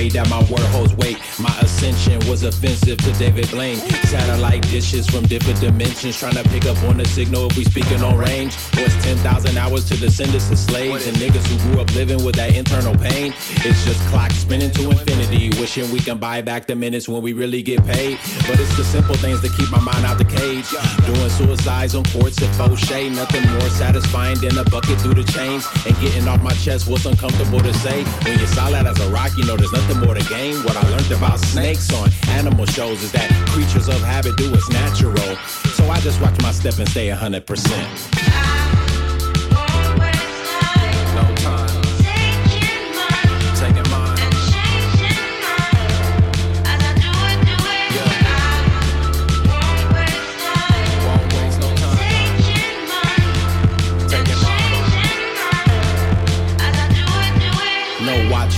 way that my word holds weight. My ascension was offensive to David Blaine. Satellite dishes from different dimensions, trying to pick up on the signal if we speaking on range. Was 10,000 hours to descendants of slaves and niggas who grew up living with that internal pain. It's just clock spinning to infinity, wishing we can buy back the minutes when we really get paid. But it's the simple things that keep my mind out the cage. Doing suicides on courts at Fauché, nothing more satisfying than a bucket through the chains. And getting off my chest was uncomfortable to say. When you're solid as a rock, you know there's nothing more to gain. What I learned about snakes on animal shows is that creatures of habit do what's natural. So I just watch my step and stay 100%.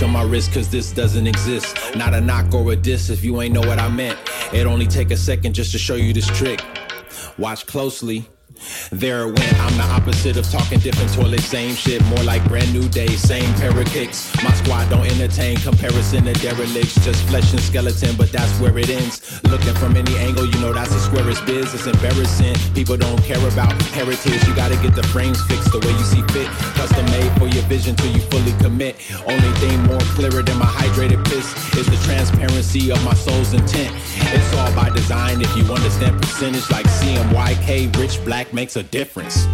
On my wrist, cause this doesn't exist. Not a knock or a diss if you ain't know what I meant. It only take a second just to show you this trick. Watch closely. There went. I'm the opposite of talking different toilets, same shit. More like brand new day, same pair of kicks. My squad don't entertain comparison to derelicts, just flesh and skeleton, but that's where it ends. Looking from any angle, you know that's the squarest biz. It's embarrassing. People don't care about heritage. You gotta get the frames fixed the way you see fit. Custom made for your vision till you fully commit. Only thing more clearer than my hydrated piss is the transparency of my soul's intent. It's all by design if you understand percentage like CMYK, rich black makes a difference.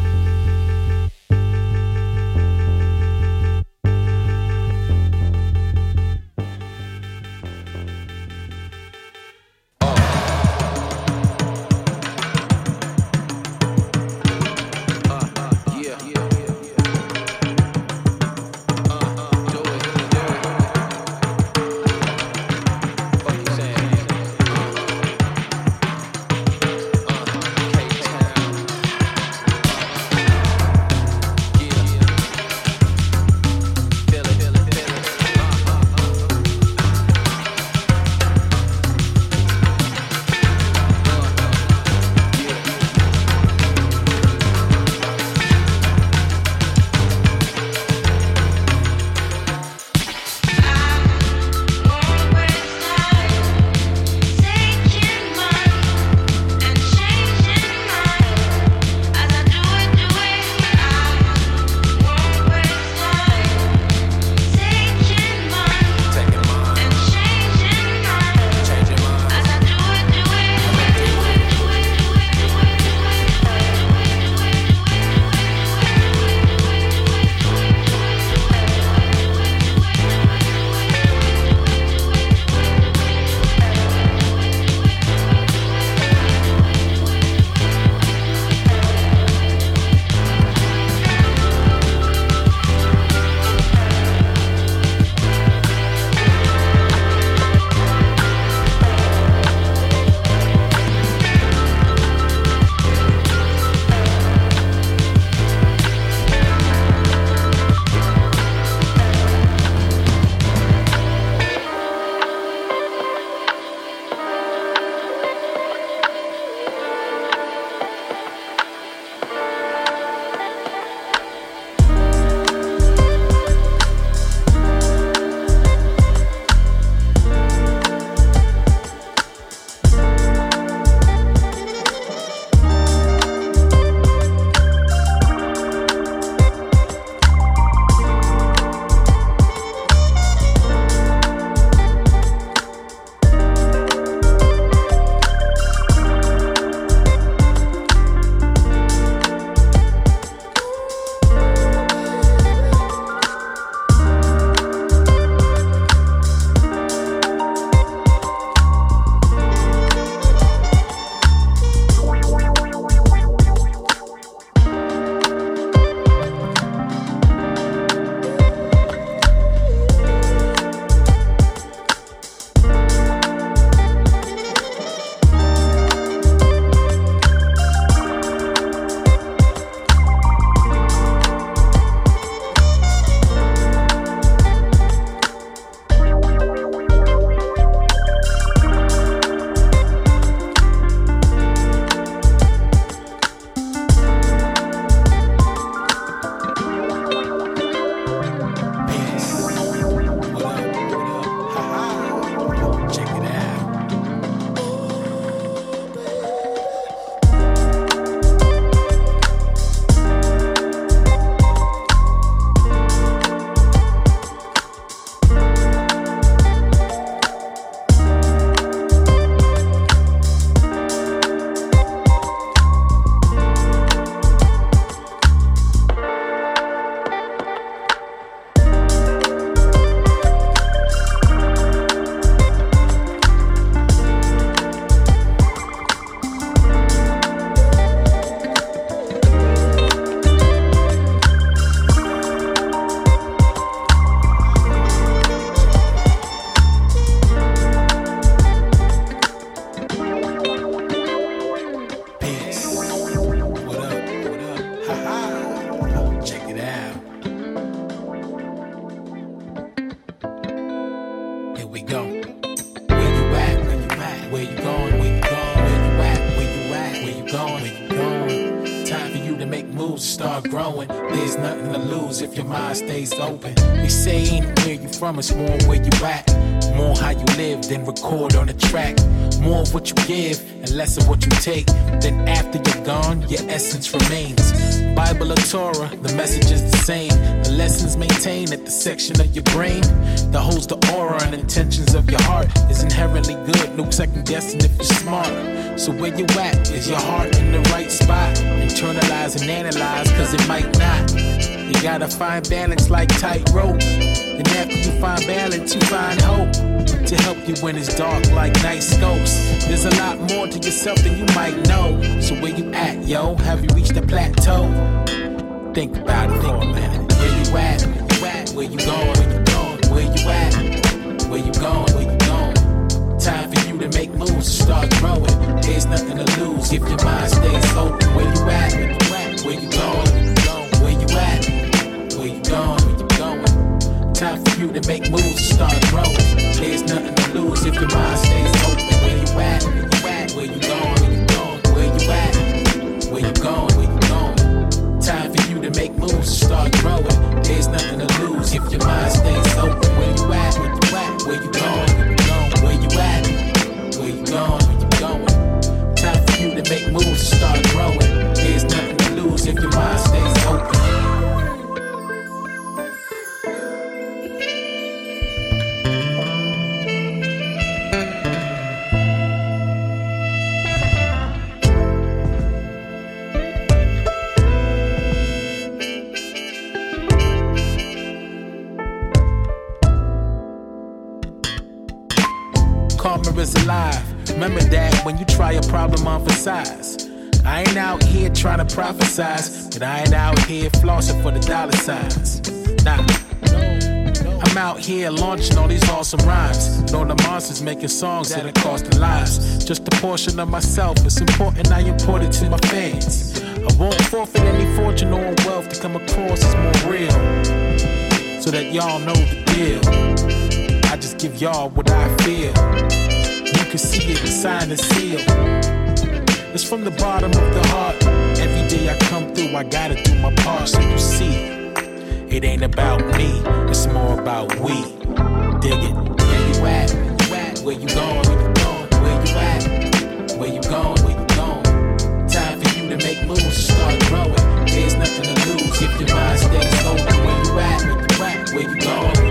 It's more where you at. More how you live than record on a track. More of what you give and less of what you take. Then after you're gone, your essence remains. Bible or Torah, the message is the same. The lessons maintained at the section of your brain that holds the aura and intentions of your heart is inherently good. No second guessing if you're smart. So where you at? Is your heart in the right spot? Internalize and analyze, cause it might not. You gotta find balance like tightrope. And after you find balance, you find hope to help you when it's dark like night scopes. There's a lot more to yourself than you might know. So where you at, yo? Have you reached the plateau? Think about it for a minute. Where you at? Where you at? Where you going? Where you going? Where you at? Where you going? Where you? Time for you to make moves to start growing. There's nothing to lose if your mind stays open. Where you at? Where you going? Where you at? Where you going? Where you going? Time for you to make moves to start growing. There's nothing to lose if your mind stays open. Where you at? Prophesize, but I ain't out here flossing for the dollar signs. Nah. I'm out here launching all these awesome rhymes. Know the monsters making songs that are costing lives. Just a portion of myself. It's important I import it to my fans. I won't forfeit any fortune or wealth to come across as more real. So that y'all know the deal. I just give y'all what I feel. You can see it, sign and seal. It's from the bottom of the heart. Every day I come through, I gotta do my part. So you see, it ain't about me, it's more about we. Dig it. Where you at? Where you going? Where you going? Where you at? Where you going? Where you going? Time for you to make moves to start growing. There's nothing to lose if your mind stays open. Where you at? Where you going?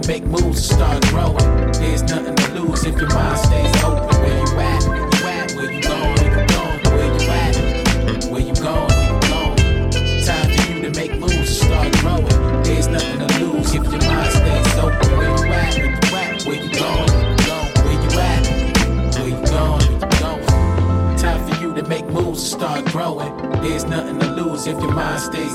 To make moves to start growing. There's nothing to lose if your mind stays open. Where you at? Where you at? Where you going? Where you going? Where you at? Where you going? Where you going? Time for you to make moves to start growing. There's nothing to lose if your mind stays open. Where you at? Where you at? Where you going? Where you going? Time for you to make moves to start growing. There's nothing to lose if your mind stays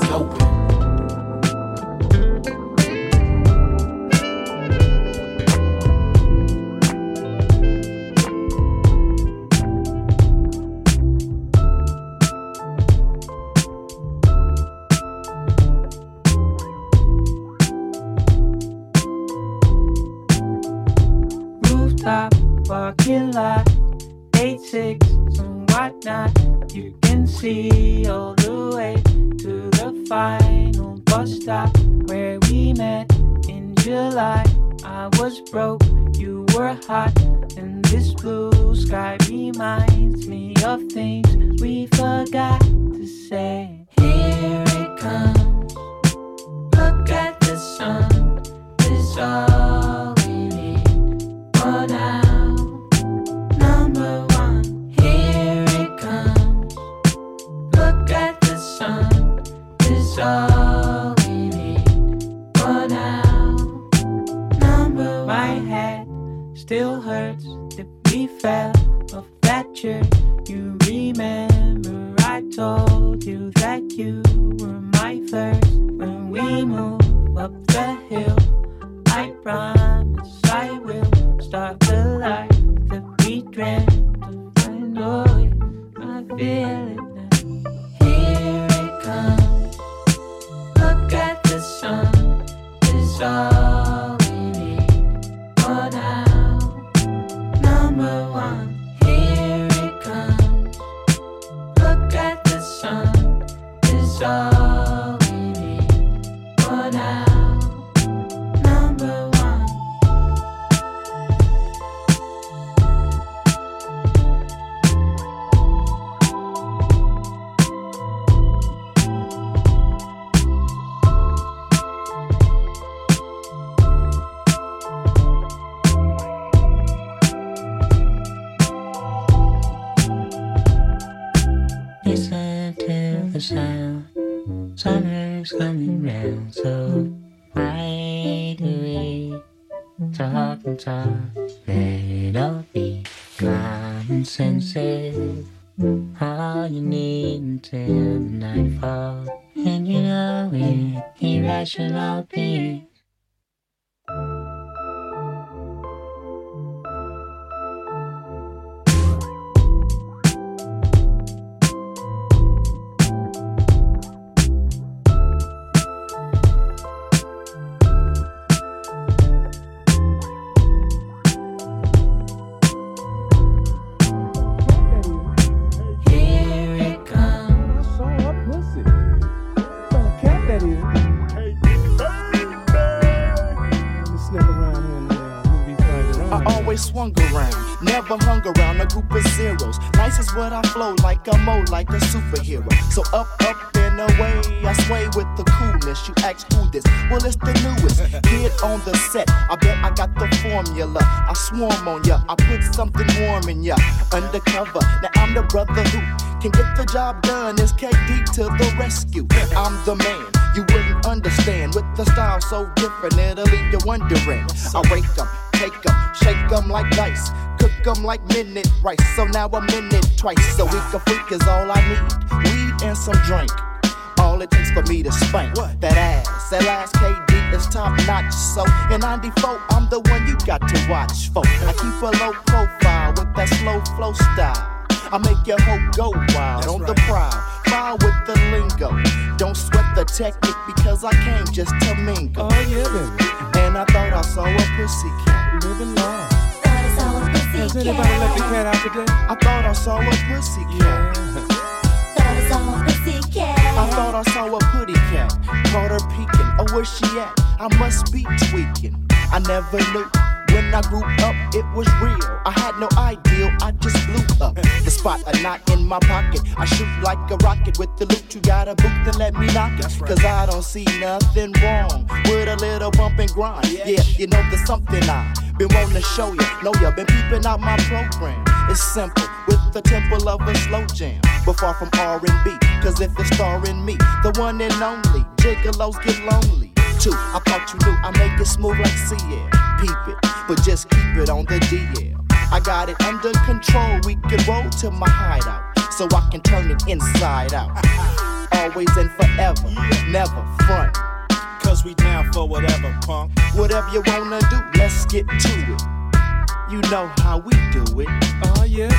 the nightfall, and you know it, irrational peace. A group of zeros. Nice is what I flow like a mo, like a superhero. So up, up and away, I sway with the coolness. You ask who this? Well, it's the newest kid on the set. I bet I got the formula. I swarm on ya, I put something warm in ya. Undercover, now I'm the brother who can get the job done. It's KD to the rescue. I'm the man. You wouldn't understand with the style so different, it'll leave you wondering. I rake 'em, take 'em, shake 'em like dice, cook 'em like minute rice. So now I'm in it twice. A week can freak is all I need. Weed and some drink. All it takes for me to spank what? that ass. That last KD is top notch. So in 94, I'm the one you got to watch for. I keep a low profile with that slow flow style. I make your hoe go wild on the prowl. Foul with the lingo. Don't sweat the technique because I came just to mingle. Oh yeah, baby. And I thought I saw a pussy cat. Living large. Has anybody let the cat out today? I thought I saw a pussy cat. Thought I saw a pussy cat. I thought I saw a putty cat. Caught her peeking. Oh, where she at? I must be tweaking. I never knew. When I grew up, it was real. I had no ideal, I just blew up. The spot a knot in my pocket. I shoot like a rocket with the loot. You got a boot, then let me knock it. Cause I don't see nothing wrong with a little bump and grind. Yeah, you know there's something I been wanting to show you. Know ya been peeping out my program. It's simple with the temple of a slow jam, but far from R&B. Cause if it's starring me, the one and only, gigolos get lonely. Two, I thought you knew I make it smooth like CL. Peep it, but just keep it on the DL. I got it under control. We can roll to my hideout, so I can turn it inside out. Always and forever, never front. Cause we down for whatever, punk. Whatever you wanna do, let's get to it. You know how we do it. Oh yeah.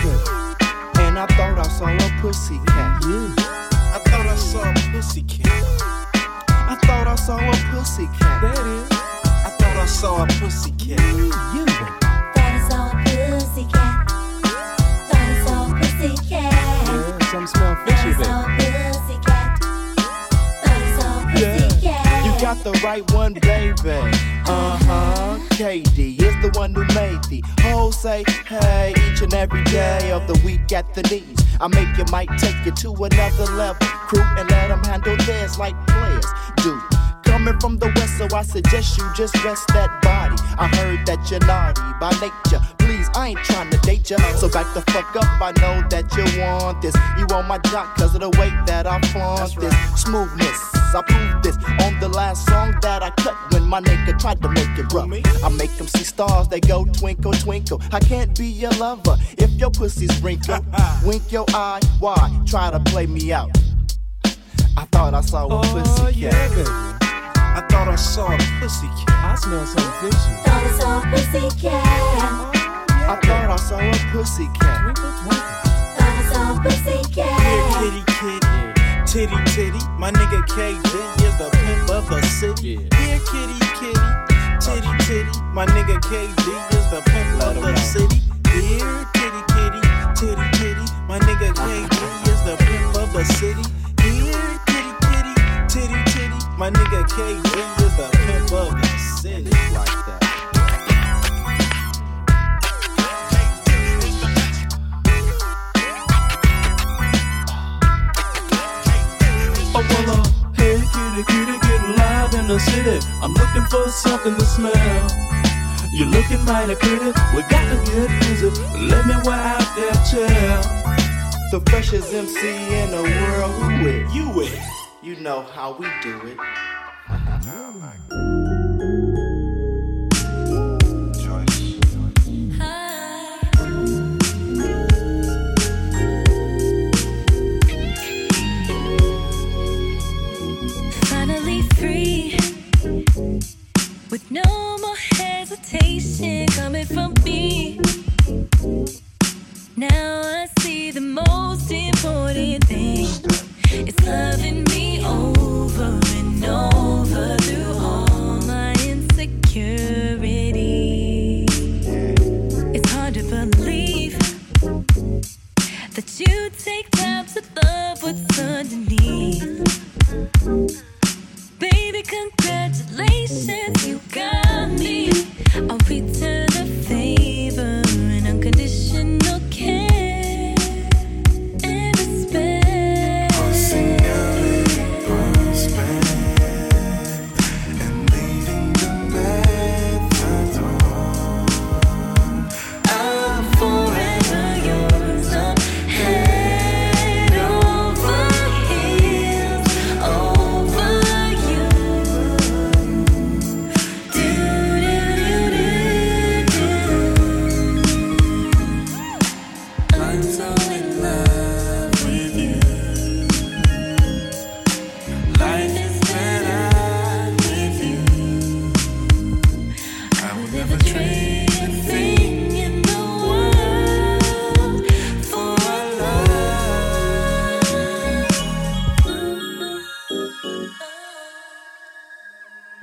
And I thought I saw a pussy cat. Yeah. I thought I saw a pussy cat. I thought I saw a pussy cat. That is. I thought I saw a pussy cat. You, baby. Yeah, something smell fishy, baby. You got the right one, baby. Uh huh. KD is the one who made the whole say, hey, each and every day of the week at the knees. I make you might take you to another level. Crew and let them handle theirs like players do. Coming from the west, so I suggest you just rest that body. I heard that you're naughty by nature. Please, I ain't trying to date ya. So back the fuck up, I know that you want this. You on my jock cause of the way that I flaunt this. Smoothness, I proved this on the last song that I cut when my nigga tried to make it rough. I make them see stars, they go twinkle, twinkle. I can't be your lover if your pussy's wrinkled. Wink your eye, why? Try to play me out. I thought I saw a Oh pussy yeah, cat. baby. I thought I saw a pussy cat. I smell something fishy. I thought I saw a pussy cat. Twinkle, twinkle. Here, kitty, kitty. Titty, titty. My nigga KD is the pimp of the city. Here, kitty, kitty. Titty, titty. My nigga KD is the pimp of the city. Here, kitty, kitty. Titty, titty. My nigga KD is the pimp of the city. Here, kitty, kitty. Titty, titty. My nigga KD is the pimp of the city like that. Oh, hey, kitty, kitty, in the city. I'm looking for something to smell. You're looking mighty pretty. We got to get busy. Let me wipe that chair. The freshest MC in the world. Who it? You it. You know how we do it. Finally free, with no more hesitation coming from me. Now I see the most important thing. It's loving me over and over through.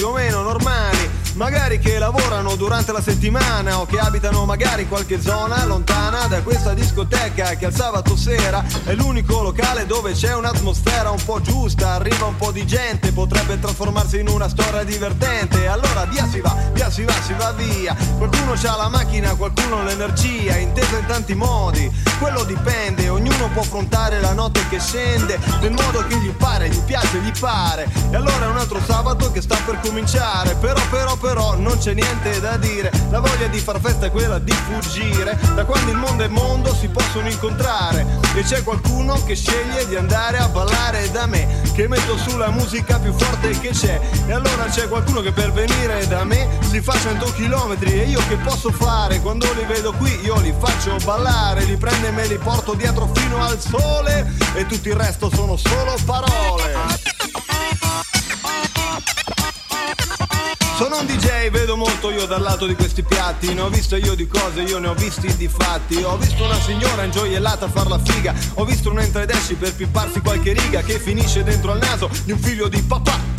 Yo me durante la settimana o che abitano magari in qualche zona lontana da questa discoteca che al sabato sera è l'unico locale dove c'è un'atmosfera un po' giusta, arriva un po' di gente, potrebbe trasformarsi in una storia divertente. Allora via si va, via si va, si va via. Qualcuno ha la macchina, qualcuno l'energia, intesa in tanti modi. Quello dipende, ognuno può affrontare la notte che scende nel modo che gli pare, gli piace, gli pare. E allora è un altro sabato che sta per cominciare, però però però non c'è niente da dire. La voglia di far festa è quella di fuggire. Da quando il mondo è mondo si possono incontrare. E c'è qualcuno che sceglie di andare a ballare da me. Che metto sulla musica più forte che c'è. E allora c'è qualcuno che per venire da me si fa 100 km. E io che posso fare? Quando li vedo qui io li faccio ballare. Li prendo e me li porto dietro fino al sole. E tutto il resto sono solo parole. Sono un DJ, vedo molto io dal lato di questi piatti. Ne ho visto io di cose, io ne ho visti di fatti. Ho visto una signora ingioiellata a far la figa. Ho visto un entra ed esci per pipparsi qualche riga che finisce dentro al naso di un figlio di papà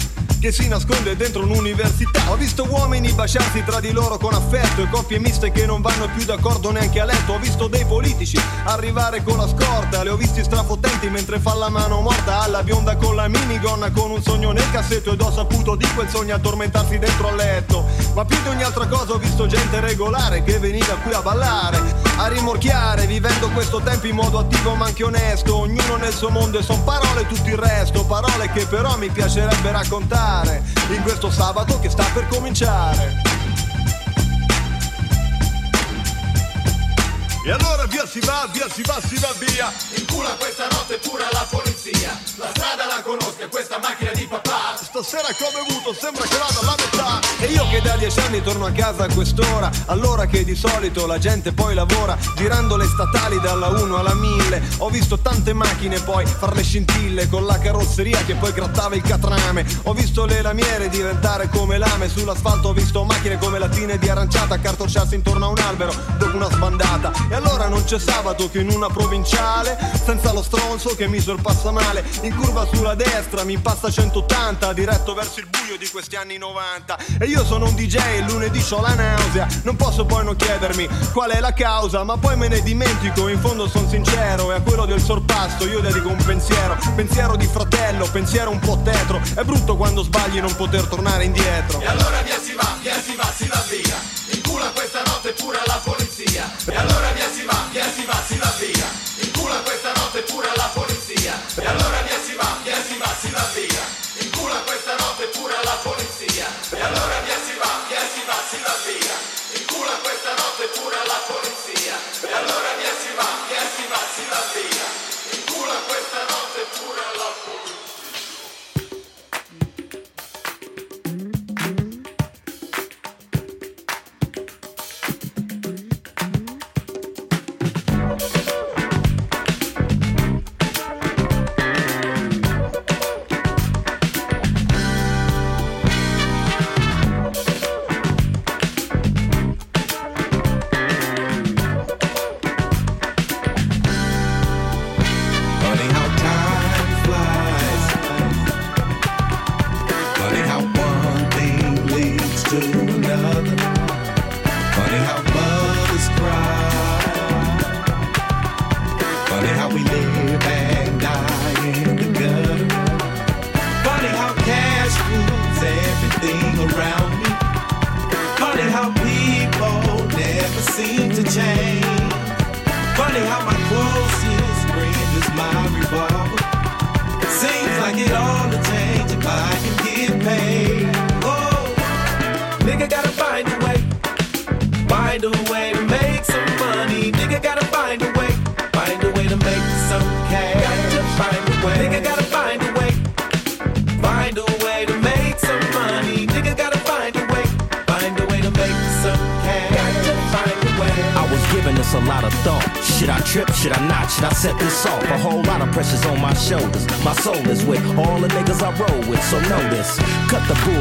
che si nasconde dentro un'università. Ho visto uomini baciarsi tra di loro con affetto e coppie miste che non vanno più d'accordo neanche a letto. Ho visto dei politici arrivare con la scorta, le ho visti strafotenti mentre fa la mano morta alla bionda con la minigonna con un sogno nel cassetto ed ho saputo di quel sogno addormentarsi dentro al letto. Ma più di ogni altra cosa ho visto gente regolare che veniva qui a ballare, a rimorchiare, vivendo questo tempo in modo attivo ma anche onesto. Ognuno nel suo mondo e son parole tutto il resto, parole che però mi piacerebbe raccontare in questo sabato che sta per cominciare. E allora via si va, via si va, si va via. In culo questa notte pure alla polizia. La strada la conosco questa macchina di papà. Stasera che ho bevuto sembra che vada alla metà. E io che da dieci anni torno a casa a quest'ora, allora che di solito la gente poi lavora, girando le statali dalla 1 alla 1000. Ho visto tante macchine poi far le scintille con la carrozzeria che poi grattava il catrame. Ho visto le lamiere diventare come lame, sull'asfalto ho visto macchine come lattine di aranciata accartocciarsi intorno a un albero dopo una sbandata. E allora non c'è sabato che in una provinciale, senza lo stronzo che mi sorpassa male, in curva sulla destra mi passa 180, diretto verso il buio di questi anni 90. E io sono un DJ e lunedì ho la nausea, non posso poi non chiedermi qual è la causa, ma poi me ne dimentico, in fondo sono sincero, e a quello del sorpasso io dedico un pensiero, pensiero di fratello, pensiero un po' tetro, è brutto quando sbagli non poter tornare indietro. E allora via si va, via si va, polizia. E allora via si va, via si va, si va via. In culo a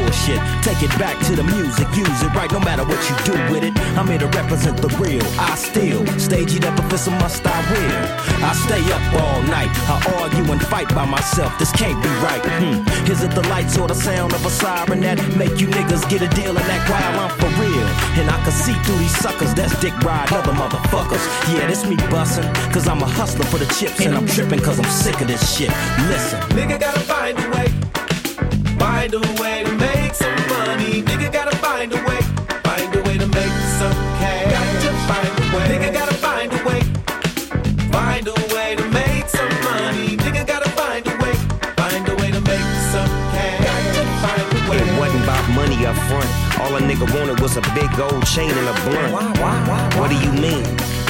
bullshit, take it back to the music, use it right no matter what you do with it. I'm here to represent the real. I still stage it up if it's a must, I will. I stay up all night, I argue and fight by myself. This can't be right. Hmm. Is it the lights or the sound of a siren that make you niggas get a deal and act while I'm for real? And I can see through these suckers, that's dick ride other motherfuckers. Yeah, this me bussin', cause I'm a hustler for the chips and I'm trippin' cause I'm sick of this shit. Listen. Nigga gotta find a way, find a way to make nigga wanted was a big gold chain and a blunt. What do you mean?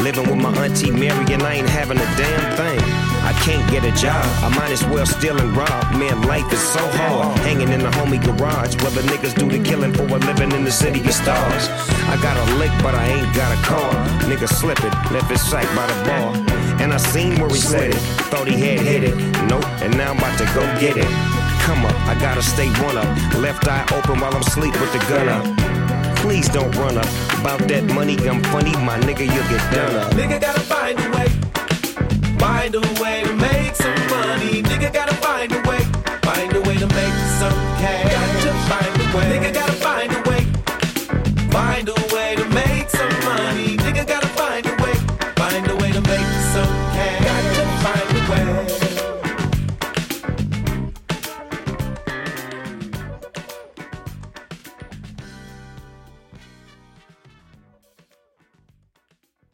Living with my auntie Mary and I ain't having a damn thing. I can't get a job. I might as well steal and rob. Man, life is so hard. Hanging in the homie garage. Where the niggas do the killing for a living in the city of stars. I got a lick, but I ain't got a car. Nigga slipping, left his sight by the bar. And I seen where he slid it. Thought he had hit it. Nope, and now I'm about to go get it. Come up, I gotta stay one up. Left eye open while I'm sleep with the gun up. Please don't run up. About that money, I'm funny, my nigga, you'll get done up. Nigga gotta find a way, find a way to make some money. Nigga gotta find a way, find a way to make some cash. Got to find a way. Nigga gotta